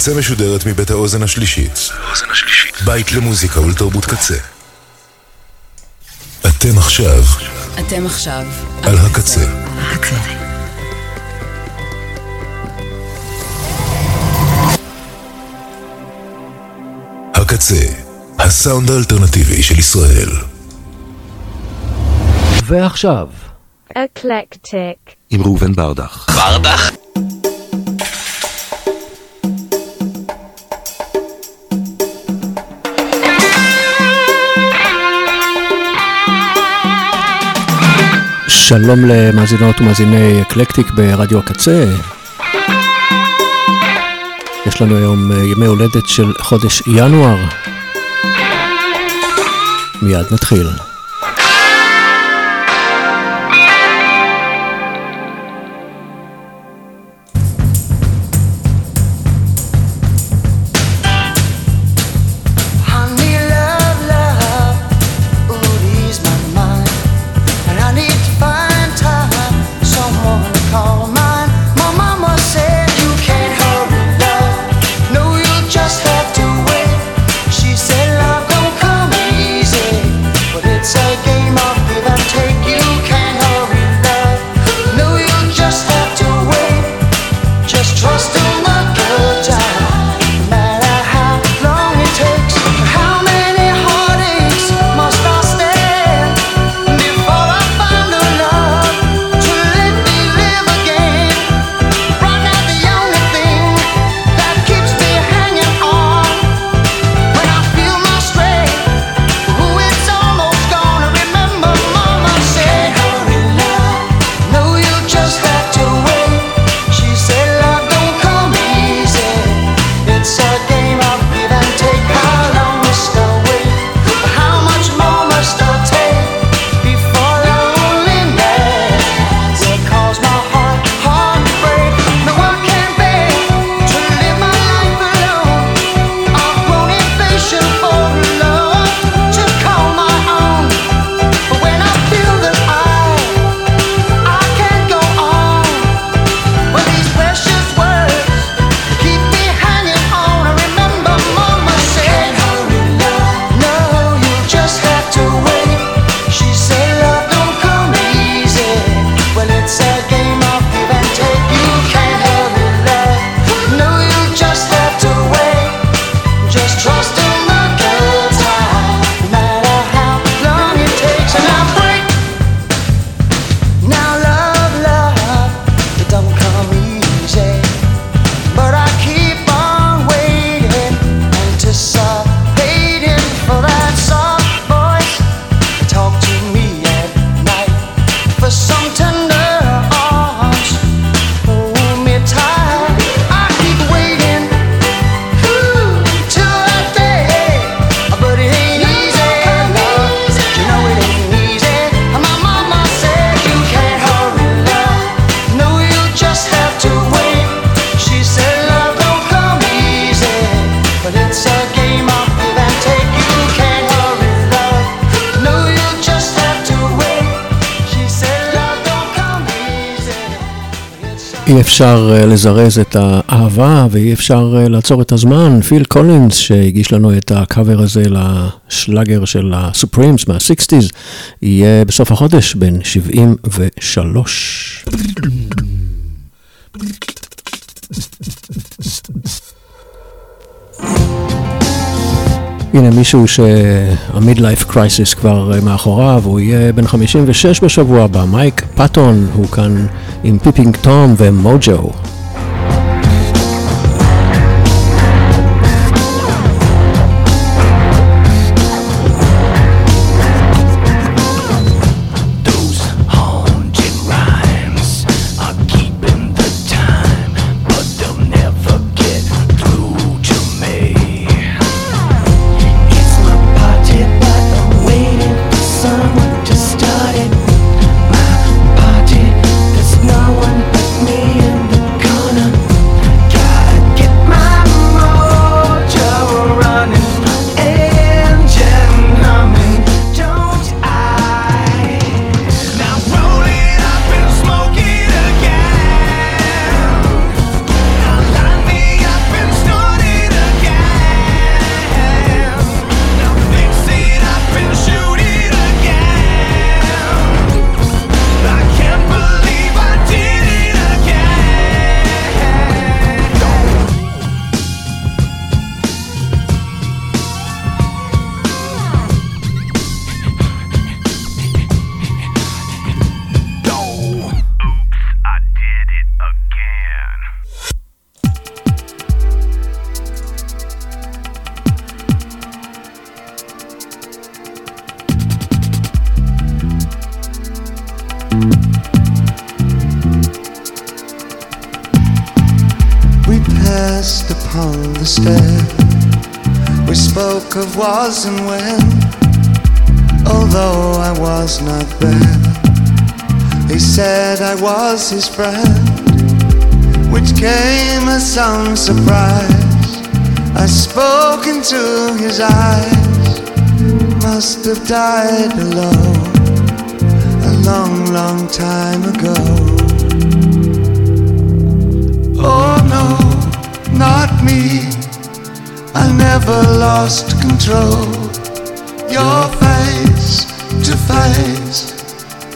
קצה משודרת מבית האוזן השלישית. בית למוזיקה ולתרבות קצה. אתם עכשיו. אתם עכשיו. על הקצה. הקצה. הקצה, הסאונד האלטרנטיבי של ישראל. ועכשיו. אקלקטיק. עם ראובן ברדך. ברדך? שלום למאזינות ומאזיני אקלקטיק ברדיו הקצה. יש לנו היום אה, ימי הולדת של חודש ינואר. מיד נתחיל. אפשר אה, לזרז את האהבה ואי אפשר אה, לעצור את הזמן. פיל קולינס שהגיש לנו את הקאבר הזה לשלאגר של הסופרימס מה-60's, יהיה בסוף החודש בין 73. הנה מישהו שהמיד לייף קרייסיס כבר אה, מאחוריו, הוא יהיה בן 56 בשבוע הבא, מייק פאטון, הוא כאן עם פיפינג טום ומוג'ו. We passed upon the stair. We spoke of was and when. Although I was not there, he said I was his friend, which came as some surprise. I spoke into his eyes, must have died alone long, long time ago. Oh no, not me. I never lost control. Your face to face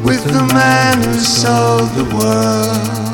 with the man who sold the world.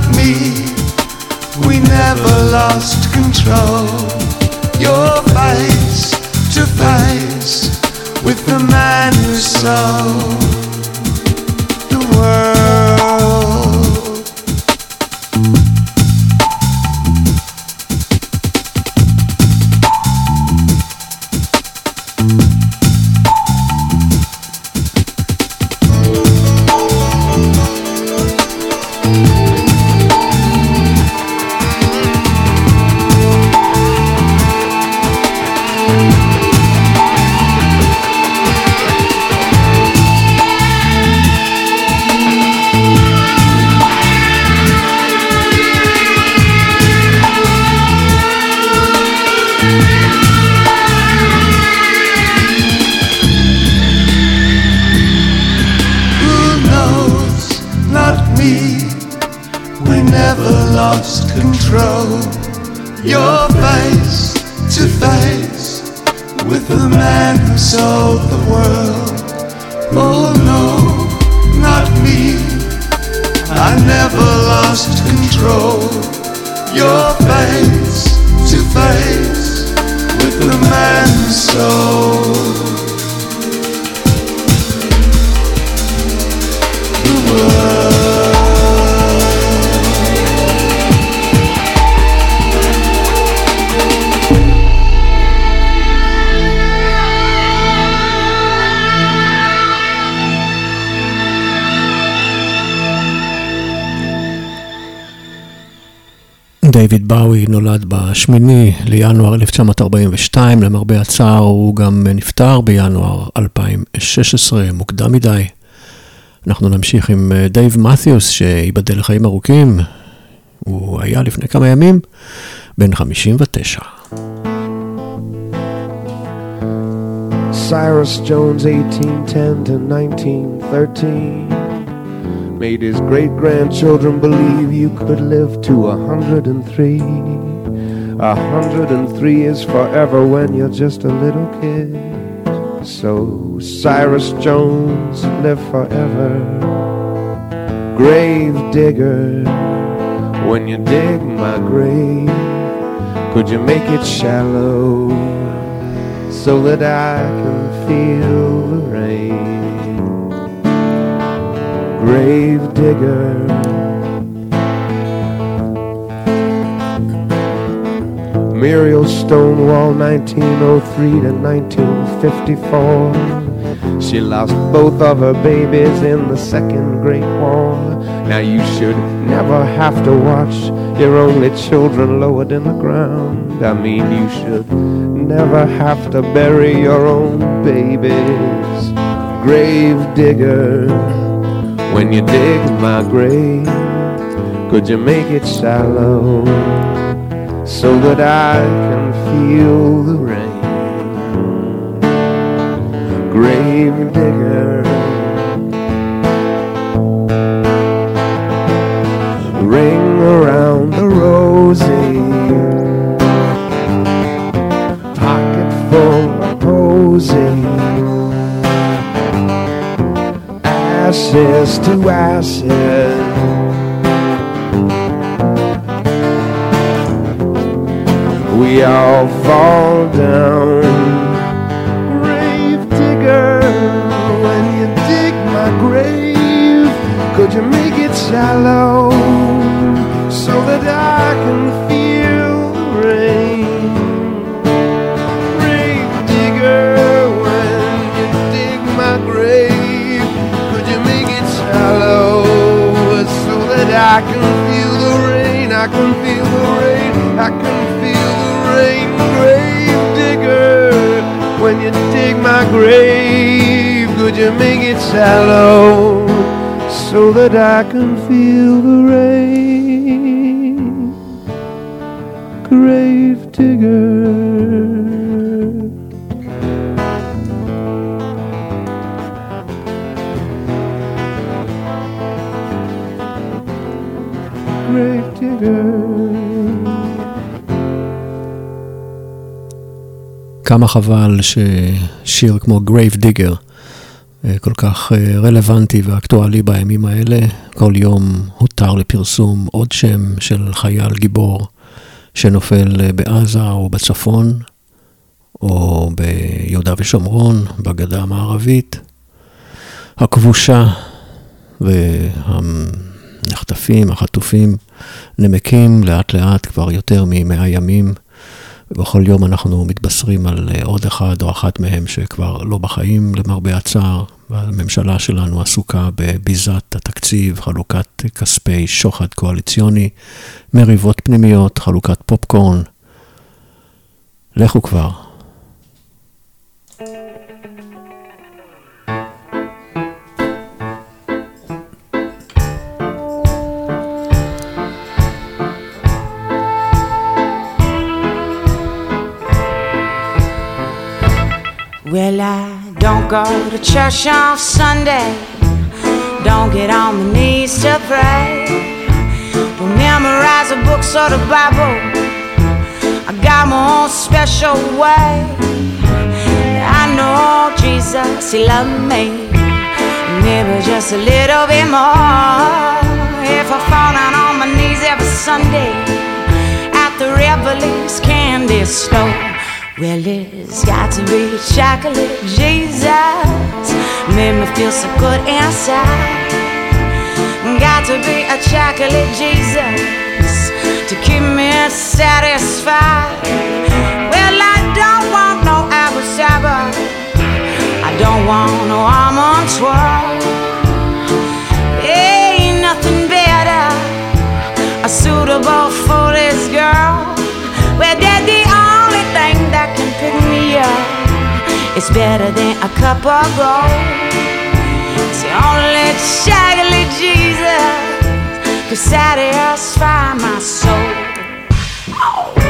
We never lost control. Your face to face with the man who sold נולד בשמיני לינואר 1942, למרבה הצער הוא גם נפטר בינואר 2016, מוקדם מדי. אנחנו נמשיך עם אה, דייב מתיוס, שייבדל לחיים ארוכים. הוא היה לפני כמה ימים בן 59. Cyrus Jones, 1810 to 1913, made his great grandchildren believe you could live to a 103. A 103 is forever when you're just a little kid. So, Cyrus Jones, live forever. Grave digger, when you dig my grave, could you make it shallow? so that I can feel the rain. Grave digger. Muriel Stonewall, 1903 to 1954. She lost both of her babies in the Second Great War. Now you should never have to watch your only children lowered in the ground. I mean, you should never have to bury your own babies. Grave digger, when you dig my grave, could you make it shallow so that I can feel the rain. Grave digger. Ring around the rosy, pocket full of posies, ashes to ashes. We all fall down. Grave digger, when you dig my grave, could you make it shallow so that I can feel the rain? Grave digger, when you dig my grave, could you make it shallow so that I can feel the rain? I can feel the rain. I can grave, could you make it shallow so that I can feel the rain? Grave digger. כמה חבל ששיר כמו Grave Digger אה, כל כך אה, רלוונטי ואקטואלי בימים האלה. כל יום הותר לפרסום עוד שם של חייל גיבור שנופל אה, בעזה או בצפון, או ביהודה ושומרון, בגדה המערבית, הכבושה והנחטפים, החטופים, נמקים לאט לאט כבר יותר ממאה ימים. ובכל יום אנחנו מתבשרים על אה, עוד אחד או אחת מהם שכבר לא בחיים למרבה הצער, והממשלה שלנו עסוקה בביזת התקציב, חלוקת כספי שוחד קואליציוני, מריבות פנימיות, חלוקת פופקורן. לכו כבר. Well, I don't go to church on Sunday. Don't get on my knees to pray. Don't memorize the books or the Bible. I got my own special way. I know Jesus, He loved me. Maybe just a little bit more. If I fall down on my knees every Sunday at the Revelings candy store. Well, it's got to be chocolate Jesus. Made me feel so good inside. Got to be a chocolate Jesus to keep me satisfied. Well, I don't want no apple cider. I don't want no almond twirl. Ain't nothing better uh, suitable for this girl. Well, they're It's better than a cup of gold. It's only chocolate Jesus could satisfy my soul. Well,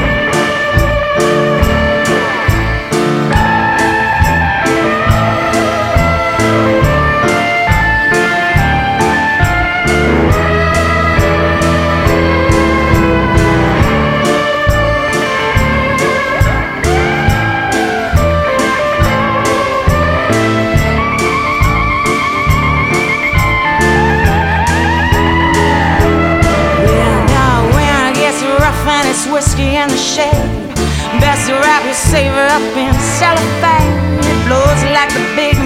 in the shade, best wrap your savor up in cellophane. It blows like the big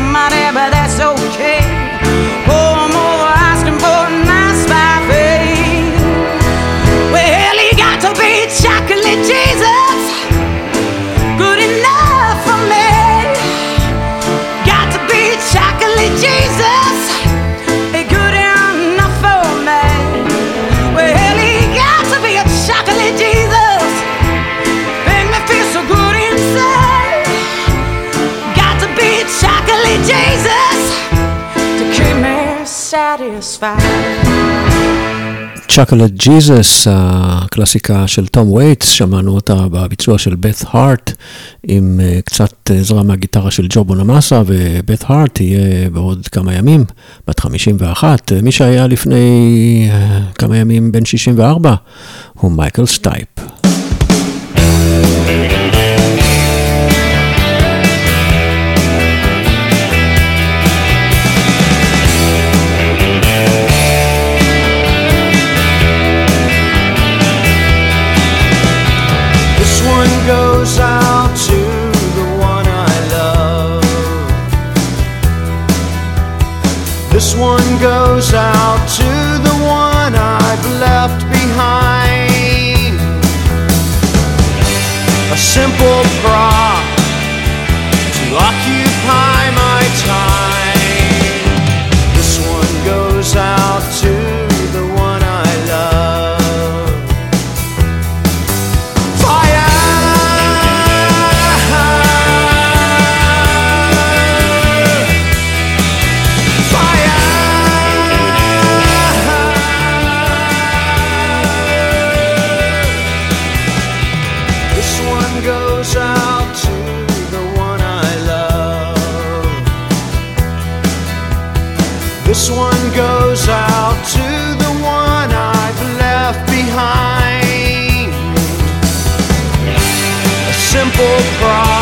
צ'קלט ג'יזוס, הקלאסיקה של תום וייטס, שמענו אותה בביצוע של בת הארט, עם אה, קצת עזרה מהגיטרה של ג'ו בונמאסה, ובית הארט תהיה בעוד כמה ימים, בת 51. מי שהיה לפני אה, כמה ימים בן 64 הוא מייקל סטייפ. Simple prop simple prop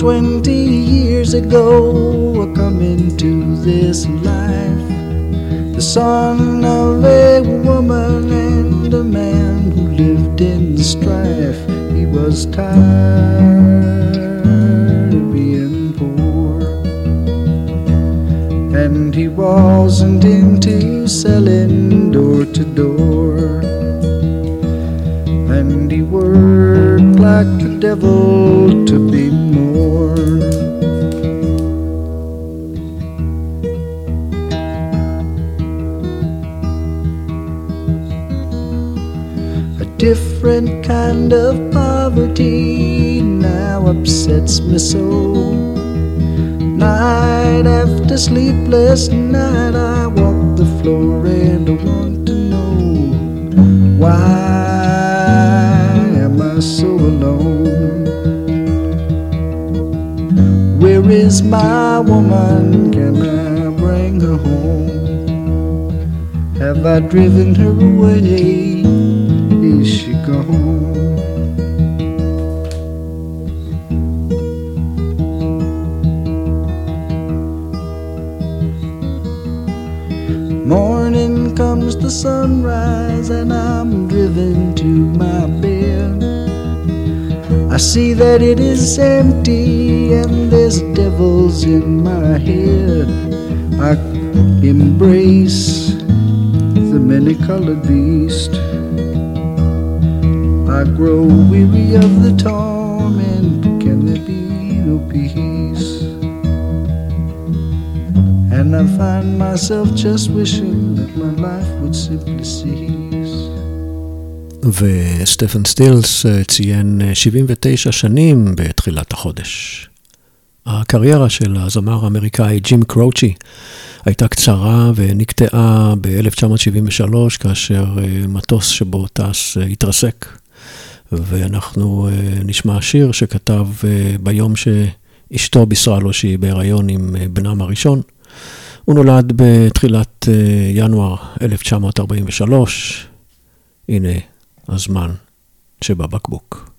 twenty years ago, I come into this life, the son of a woman and a man who lived in strife. He was tired of being poor, and he wasn't into selling door to door. And he worked like the devil to be sleepless night, I walk the floor and I want to know why am I so alone? Where is my woman? Can I bring her home? Have I driven her away? Is she gone? That it is empty, and there's devils in my head. I embrace the many colored beast. I grow weary of the torment. Can there be no peace? And I find myself just wishing that my life would simply cease. וסטפן סטילס אה, ציין 79 שנים בתחילת החודש. הקריירה של הזמר האמריקאי ג'ים קרוצ'י הייתה קצרה ונקטעה ב-1973 כאשר מטוס שבו טס התרסק. ואנחנו נשמע שיר שכתב ביום שאשתו בישרה לו שהיא בהיריון עם בנם הראשון. הוא נולד בתחילת ינואר 1943. הנה הזמן שבבקבוק.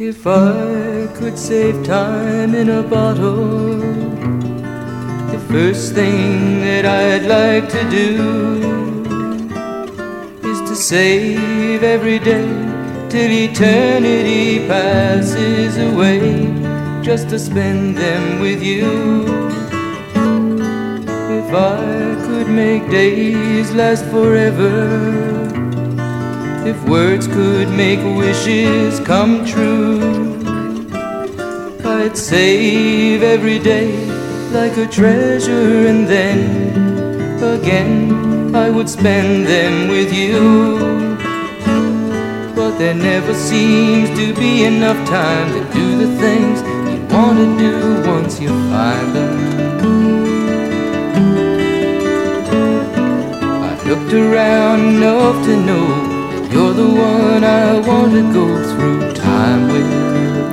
If I could save time in a bottle, the first thing that I'd like to do is to save every day till eternity passes away, just to spend them with you. If I could make days last forever, if words could make wishes come true, I'd save every day like a treasure, and then again I would spend them with you. But there never seems to be enough time to do the things you want to do once you find them. I've looked around enough to know you're the one I want to go through time with.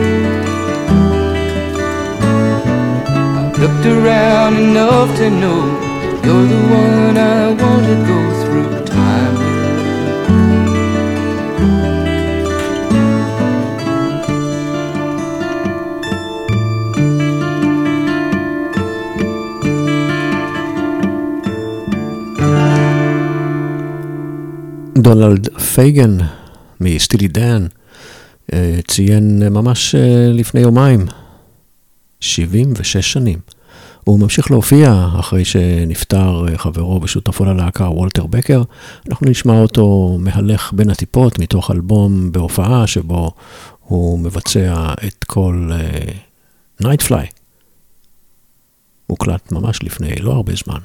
Looked around enough to know you're the one I want to go through time with. דונלד פייגן מסטילי דן אה, ציין ממש אה, לפני יומיים 76 שנים. הוא ממשיך להופיע אחרי שנפטר אה, חברו ושותפו ללהקה וולטר בקר. אנחנו נשמע אותו מהלך בין הטיפות מתוך אלבום בהופעה שבו הוא מבצע את כל נייטפליי. Uh, הוקלט ממש לפני לא הרבה זמן.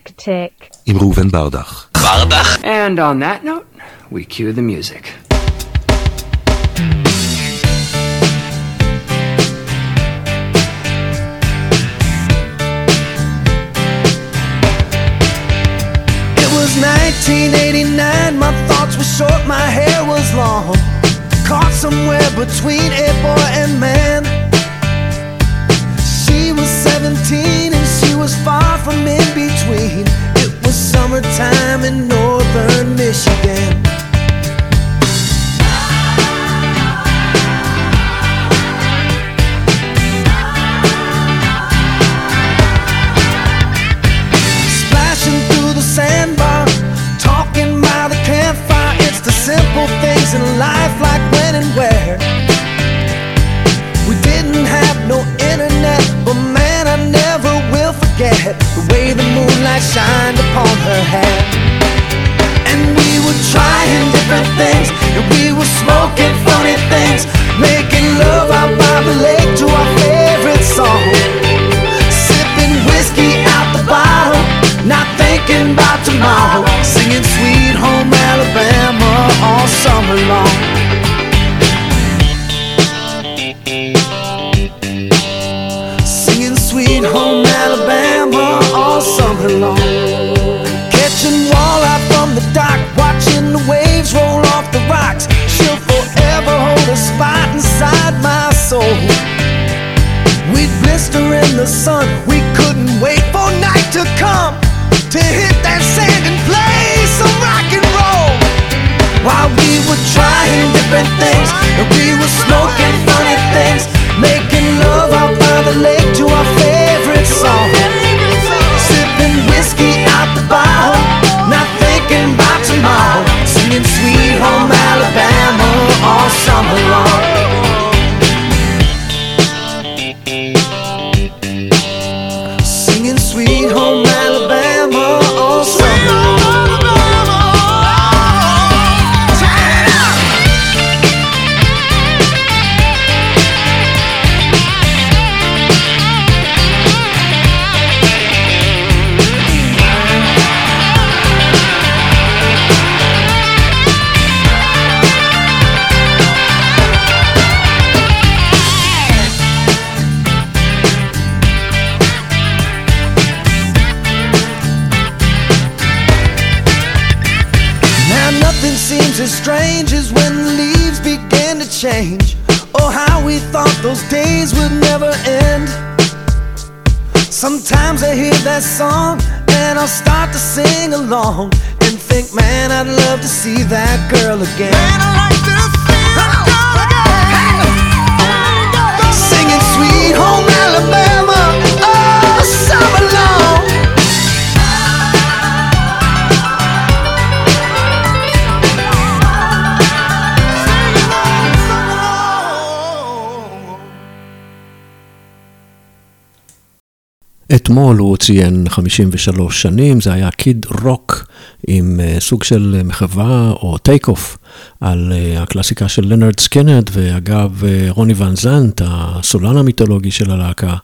eclectic. Im Ruven Bardach. Bardach. And on that note, we cue the music. It was 1989, my thoughts were short, my hair was long. Caught somewhere between a boy and man. She was 17 was far from in between. It was summertime in northern Michigan. Splashing through the sandbar, talking by the campfire. It's the simple things in life, like when and where. Forget the way the moonlight shined upon her hair. And we were trying different things, and we were smoking funny things, making love out by the lake to our favorite song. Sipping whiskey out the bottle, not thinking about tomorrow. Different things, and we were smoking funny things, making love out by the lake to our favorite song. Sipping whiskey out the bottle, not thinking about tomorrow. Singing Sweet Home Alabama all summer long. אתמול הוא ציין 53 שנים, זה היה קיד רוק עם אה, סוג של אה, מחווה או טייק אוף על אה, הקלאסיקה של לנרד סקנד, ואגב רוני ון זנט, הסולן המיתולוגי של הלהקה,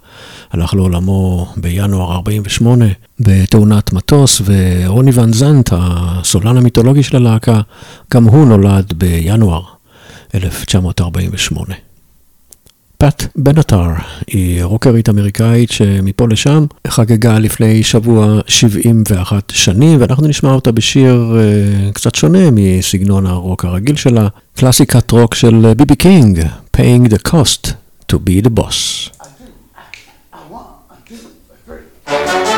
הלך לעולמו בינואר 48 בתאונת מטוס, ורוני ון זנט, הסולן המיתולוגי של הלהקה, גם הוא נולד בינואר 1948. פאט בנטר היא רוקרית אמריקאית שמפה לשם חגגה לפני שבוע 71 שנים, ואנחנו נשמע אותה בשיר uh, קצת שונה מסגנון הרוק הרגיל שלה, קלאסיקת רוק של ביבי קינג, Paying the Cost to be the boss. Singing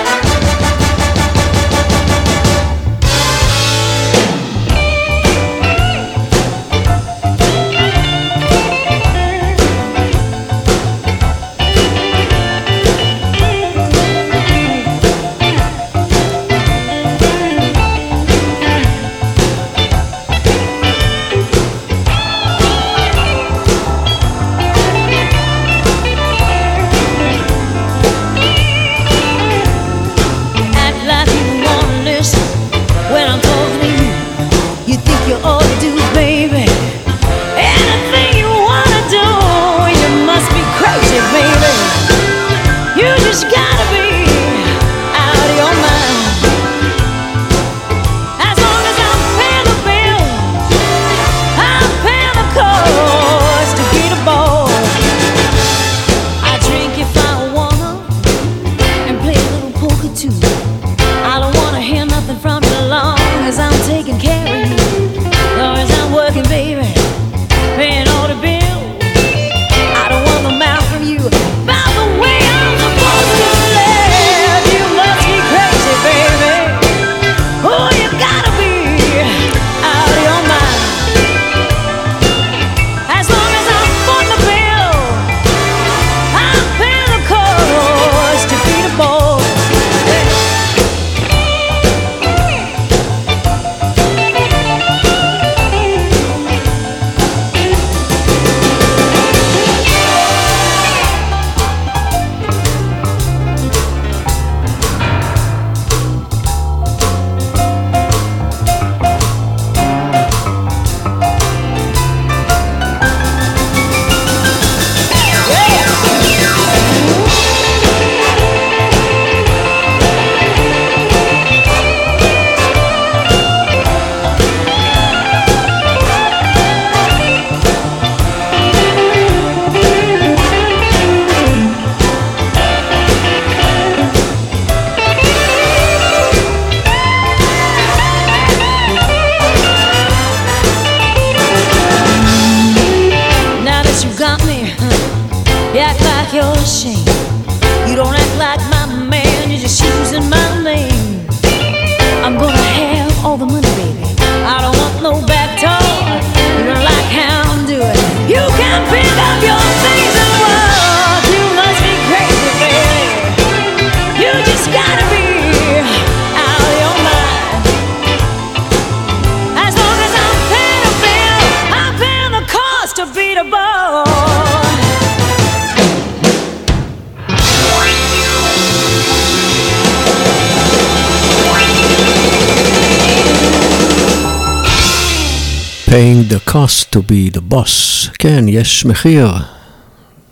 paying the cost to be the boss. כן, יש מחיר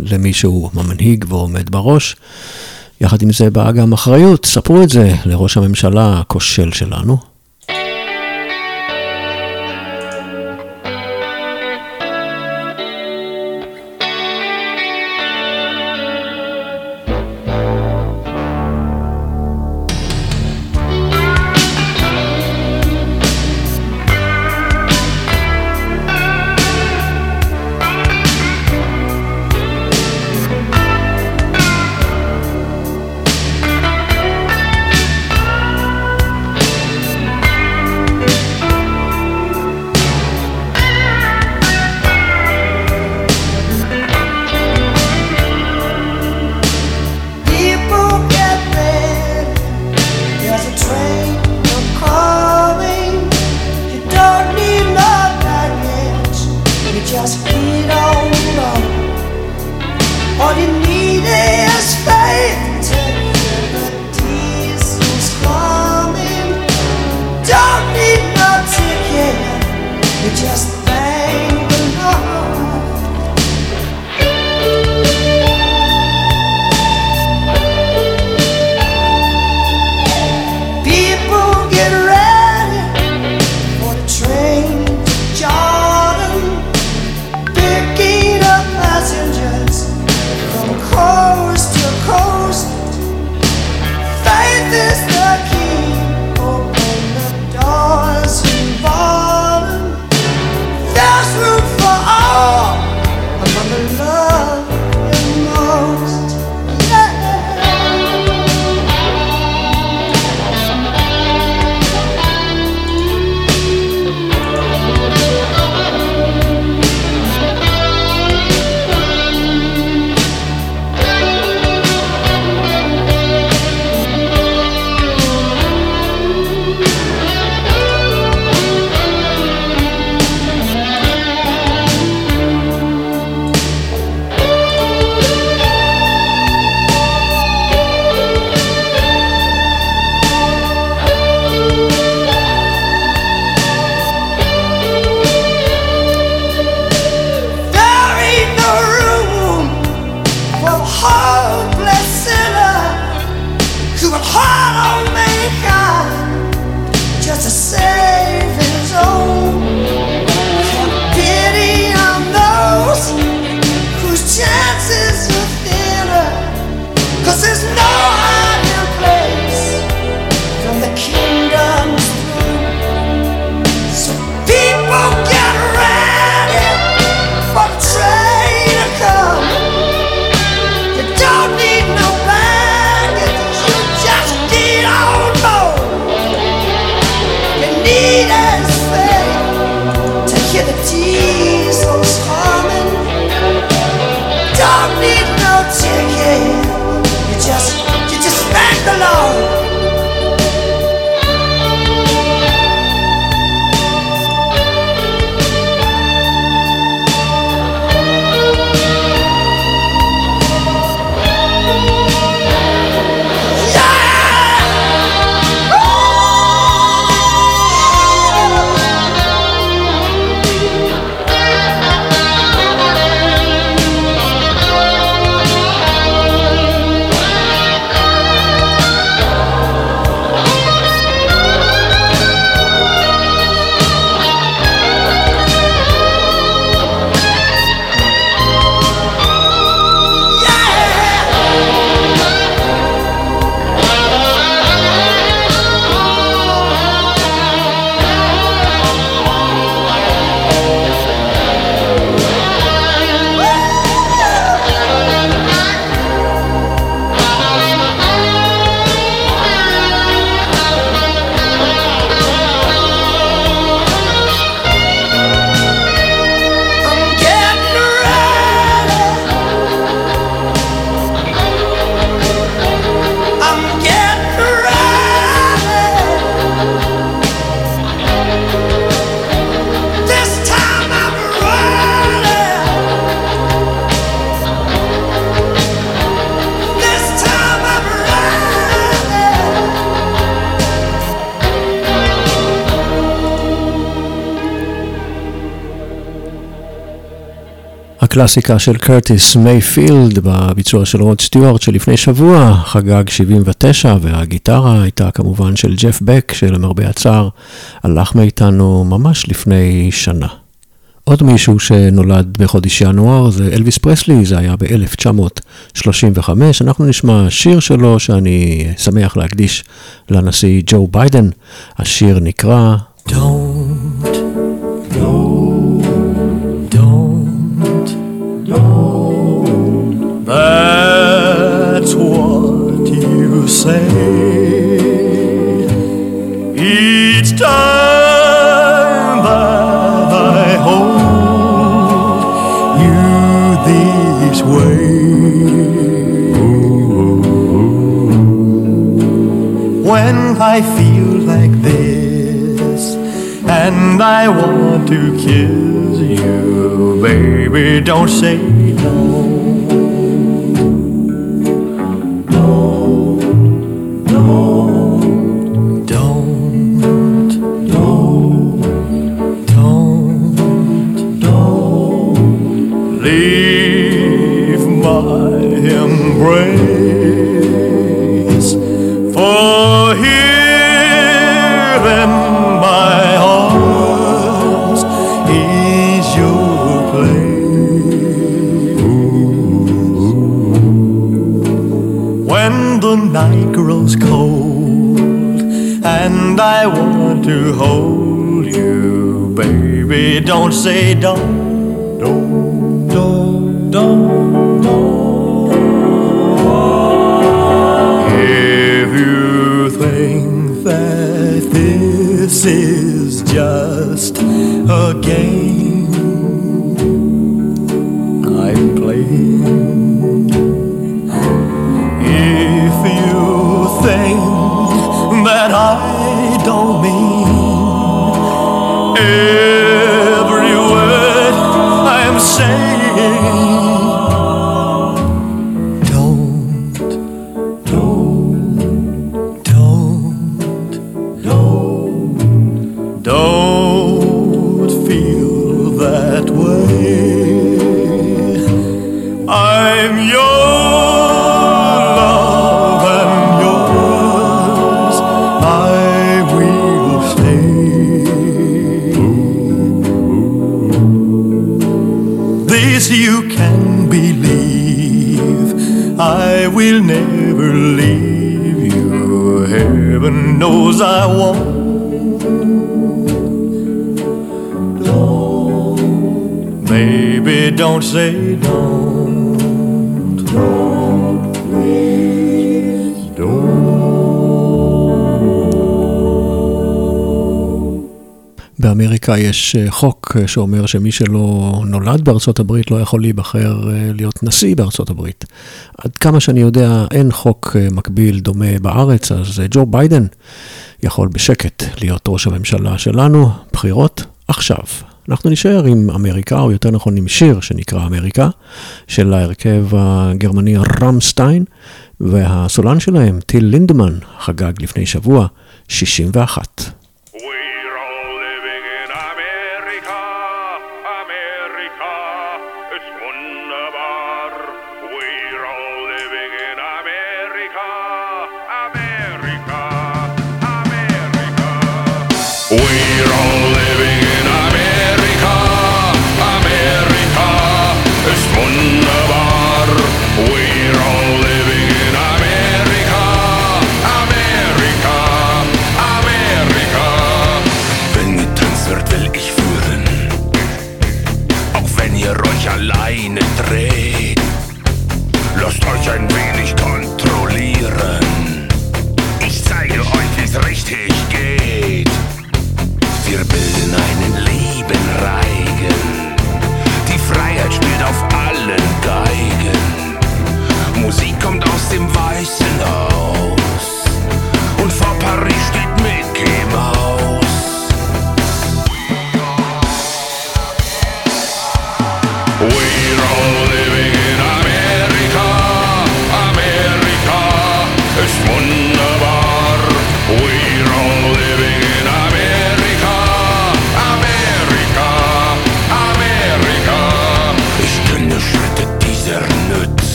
למי שהוא המנהיג ועומד בראש. יחד עם זה באה גם אחריות, ספרו את זה לראש הממשלה הכושל שלנו. 해달라. קלאסיקה של קרטיס מייפילד בביצוע של רוד סטיוארט שלפני שבוע חגג 79 והגיטרה הייתה כמובן של ג'ף בק שלמרבה הצער הלך מאיתנו ממש לפני שנה. עוד מישהו שנולד בחודש ינואר זה אלוויס פרסלי, זה היה ב-1935. אנחנו נשמע שיר שלו שאני שמח להקדיש לנשיא ג'ו ביידן. השיר נקרא Don't, you say each time that I hold you this way. When I feel like this and I want to kiss you, baby, don't say no. No, grows cold and I want to hold you, baby, don't say don't, don't, don't, don't, don't. If you think that this is just a game every word I'm saying, באמריקה יש אה, חוק אה, שאומר שמי שלא נולד בארצות הברית לא יכול להיבחר אה, להיות נשיא בארצות הברית. עד כמה שאני יודע, אין חוק מקביל דומה בארץ, אז ג'ו ביידן יכול בשקט להיות ראש הממשלה שלנו. בחירות עכשיו. אנחנו נשאר עם אמריקה, או יותר נכון עם שיר שנקרא אמריקה, של ההרכב הגרמני רמסטיין, והסולן שלהם, טיל לינדמן, חגג לפני שבוע 61.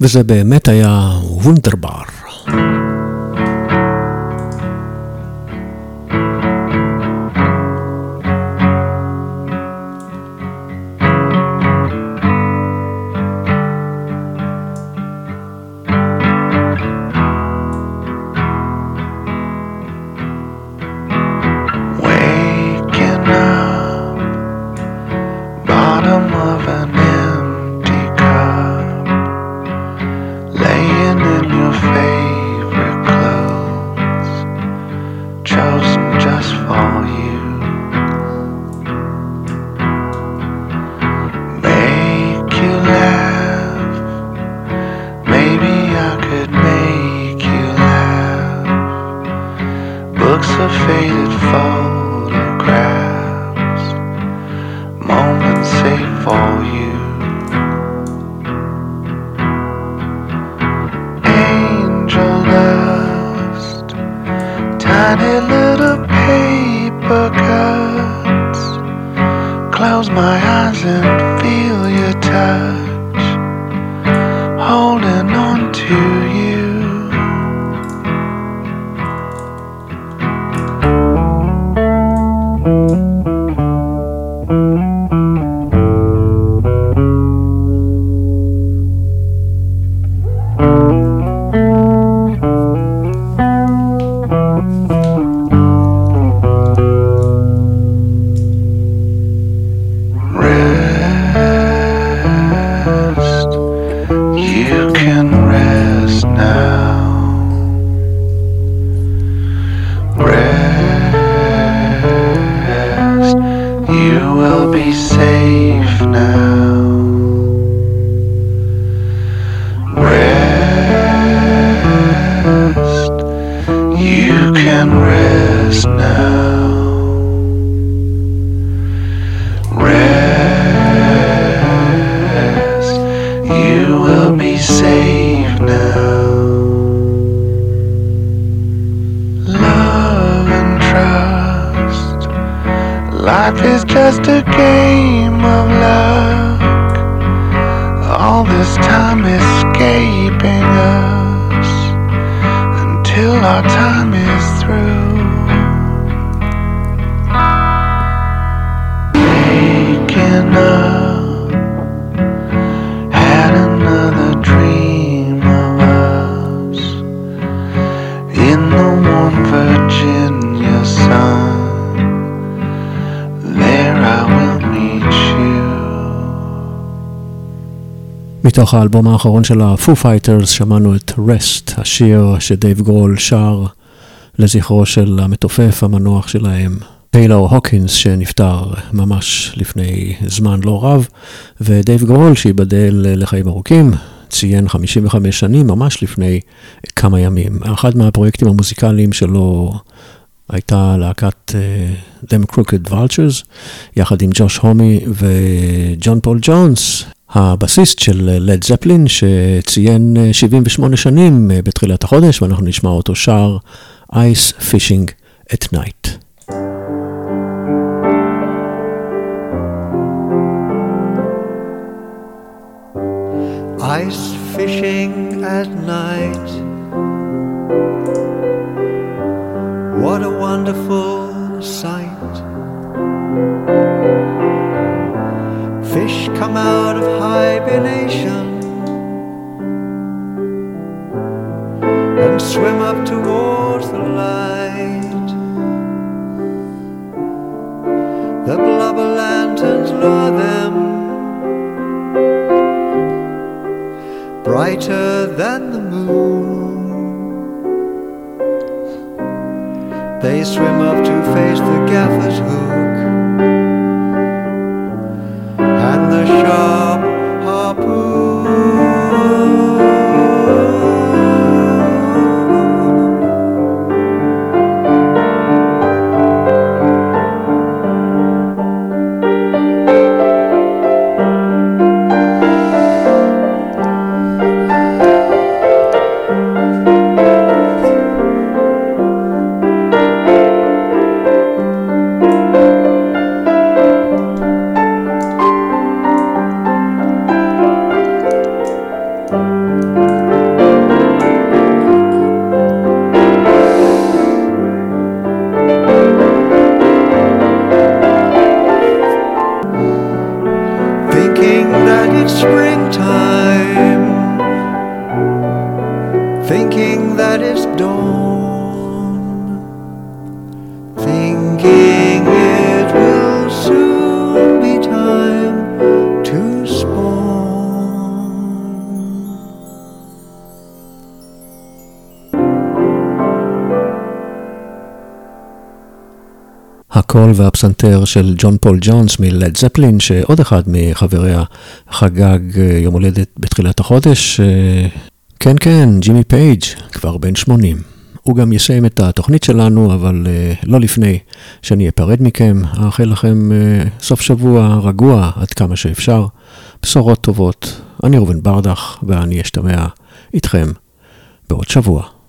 וזה באמת היה וונדרבר. מתוך האלבום האחרון של הפו פייטרס שמענו את רסט, השיר שדייב גרול שר לזכרו של המתופף המנוח שלהם, טיילור הוקינס שנפטר ממש לפני זמן לא רב, ודייב גרול שייבדל לחיים ארוכים, ציין 55 שנים ממש לפני כמה ימים. אחד מהפרויקטים המוזיקליים שלו הייתה להקת uh, Them Crooked Vultures, יחד עם ג'וש הומי וג'ון פול ג'ונס, הבסיסט של לד זפלין, שציין 78 שנים uh, בתחילת החודש, ואנחנו נשמע אותו שר Ice Fishing at Night. Ice fishing at night. What a wonderful sight. Fish come out of hibernation and swim up towards the light. The blubber lanterns lure them brighter than the moon. They swim up to face the gaffer's hook and הקול והפסנתר של ג'ון פול ג'ונס מלד זפלין, שעוד אחד מחבריה חגג אה, יום הולדת בתחילת החודש. אה, כן, כן, ג'ימי פייג', כבר בן 80. הוא גם יסיים את התוכנית שלנו, אבל uh, לא לפני שאני אפרד מכם. אאחל לכם סוף שבוע רגוע עד כמה שאפשר, בשורות טובות. אני ראובן ברדך, ואני אשתמע איתכם בעוד שבוע.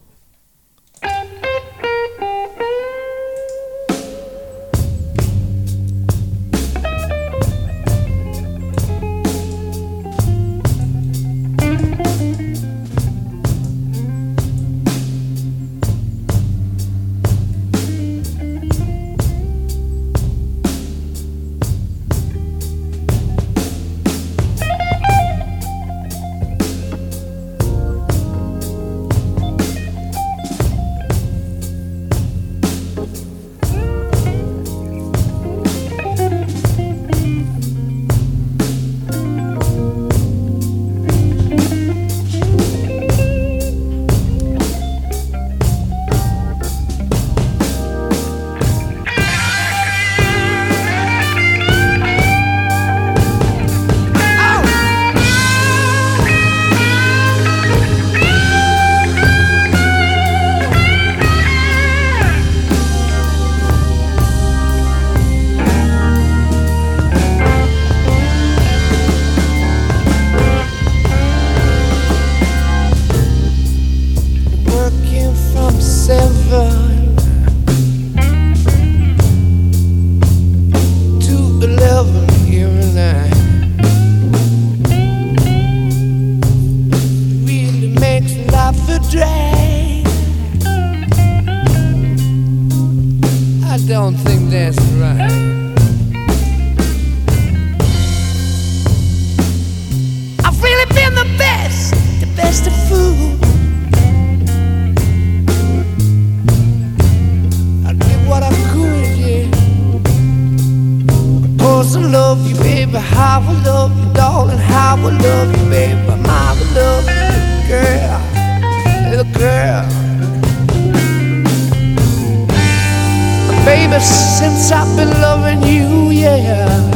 will love you, baby. How I will love you, darling. How I will love you, baby. My will love you, little girl, little girl. Baby, since I've been loving you, yeah.